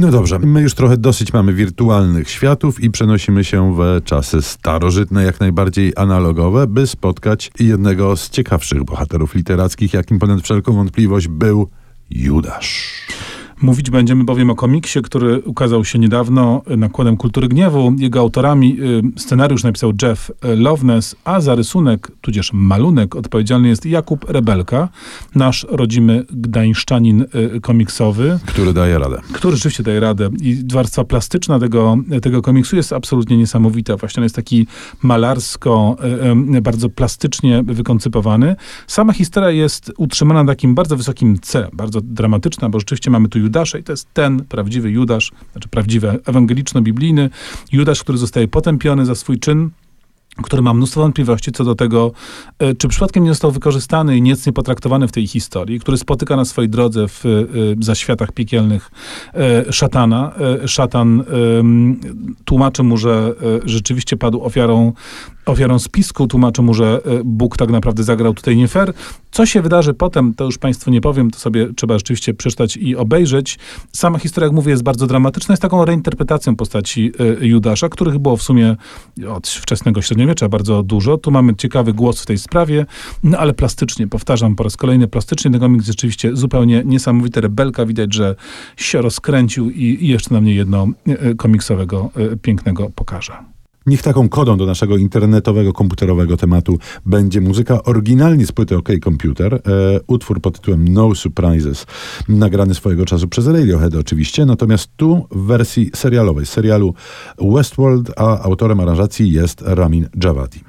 No dobrze, my już trochę dosyć mamy wirtualnych światów i przenosimy się w czasy starożytne, jak najbardziej analogowe, by spotkać jednego z ciekawszych bohaterów literackich, jakim ponad wszelką wątpliwość był Judasz. Mówić będziemy bowiem o komiksie, który ukazał się niedawno nakładem Kultury Gniewu. Jego autorami y, scenariusz napisał Jeff Loveness, a za rysunek, tudzież malunek odpowiedzialny jest Jakub Rebelka, nasz rodzimy gdańszczanin y, komiksowy. Który daje radę. Który rzeczywiście daje radę. I warstwa plastyczna tego, tego komiksu jest absolutnie niesamowita. Właśnie on jest taki malarsko, y, bardzo plastycznie wykoncypowany. Sama historia jest utrzymana na takim bardzo wysokim C, bardzo dramatyczna, bo rzeczywiście mamy tu Judasza i to jest ten prawdziwy Judasz, znaczy prawdziwy ewangeliczno-biblijny Judasz, który zostaje potępiony za swój czyn, który ma mnóstwo wątpliwości co do tego, e, czy przypadkiem nie został wykorzystany i nic nie potraktowany w tej historii, który spotyka na swojej drodze w e, zaświatach piekielnych e, szatana. Szatan tłumaczy mu, że rzeczywiście padł ofiarą, ofiarą spisku, tłumaczy mu, że Bóg tak naprawdę zagrał tutaj nie fair. Co się wydarzy potem, to już Państwu nie powiem, to sobie trzeba rzeczywiście przeczytać i obejrzeć. Sama historia, jak mówię, jest bardzo dramatyczna, jest taką reinterpretacją postaci Judasza, których było w sumie od wczesnego średniowiecza bardzo dużo. Tu mamy ciekawy głos w tej sprawie, no ale plastycznie, powtarzam po raz kolejny, plastycznie ten komiks rzeczywiście zupełnie niesamowity. Rebelka widać, że się rozkręcił i, i jeszcze nam nie jedno e, komiksowego e, pięknego pokaże. Niech taką kodą do naszego internetowego, komputerowego tematu będzie muzyka oryginalnie z płyty OK Computer, e, utwór pod tytułem No Surprises, nagrany swojego czasu przez Radiohead oczywiście, natomiast tu w wersji serialowej, serialu Westworld, a autorem aranżacji jest Ramin Javadi.